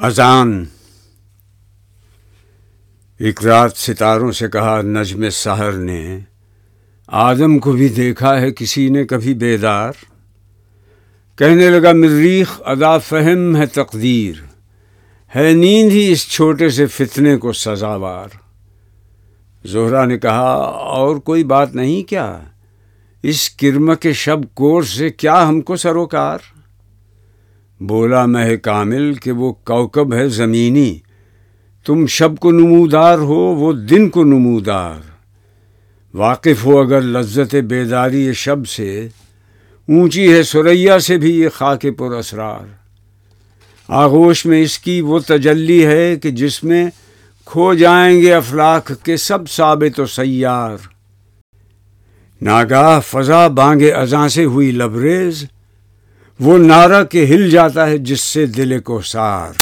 اذان۔ ایک رات ستاروں سے کہا، نجم سحر نے، آدم کو بھی دیکھا ہے، کسی نے کبھی بیدار۔ کہنے لگا، مریخ ادا فہم ہے تقدیر، ہے نیند ہی اس چھوٹے سے فتنے کو سزاوار۔ زہرا نے کہا، اور کوئی بات نہیں کیا، اس کرم کے شب کور سے کیا ہم کو سروکار؟ بولا میں کامل کہ وہ کوکب ہے زمینی۔ تم شب کو نمودار ہو، وہ دن کو نمودار۔ واقف ہو اگر لذت بیداری شب سے۔ اونچی ہے سریا سے بھی یہ خاک پر اسرار۔ آغوش میں اس کی وہ تجلی ہے کہ جس میں کھو جائیں گے افلاق کے سب ثابت و سیار۔ ناگاہ فضا بانگے ازاں سے ہوئی لبریز۔ وہ نعرہ کے ہل جاتا ہے جس سے دل کو سار۔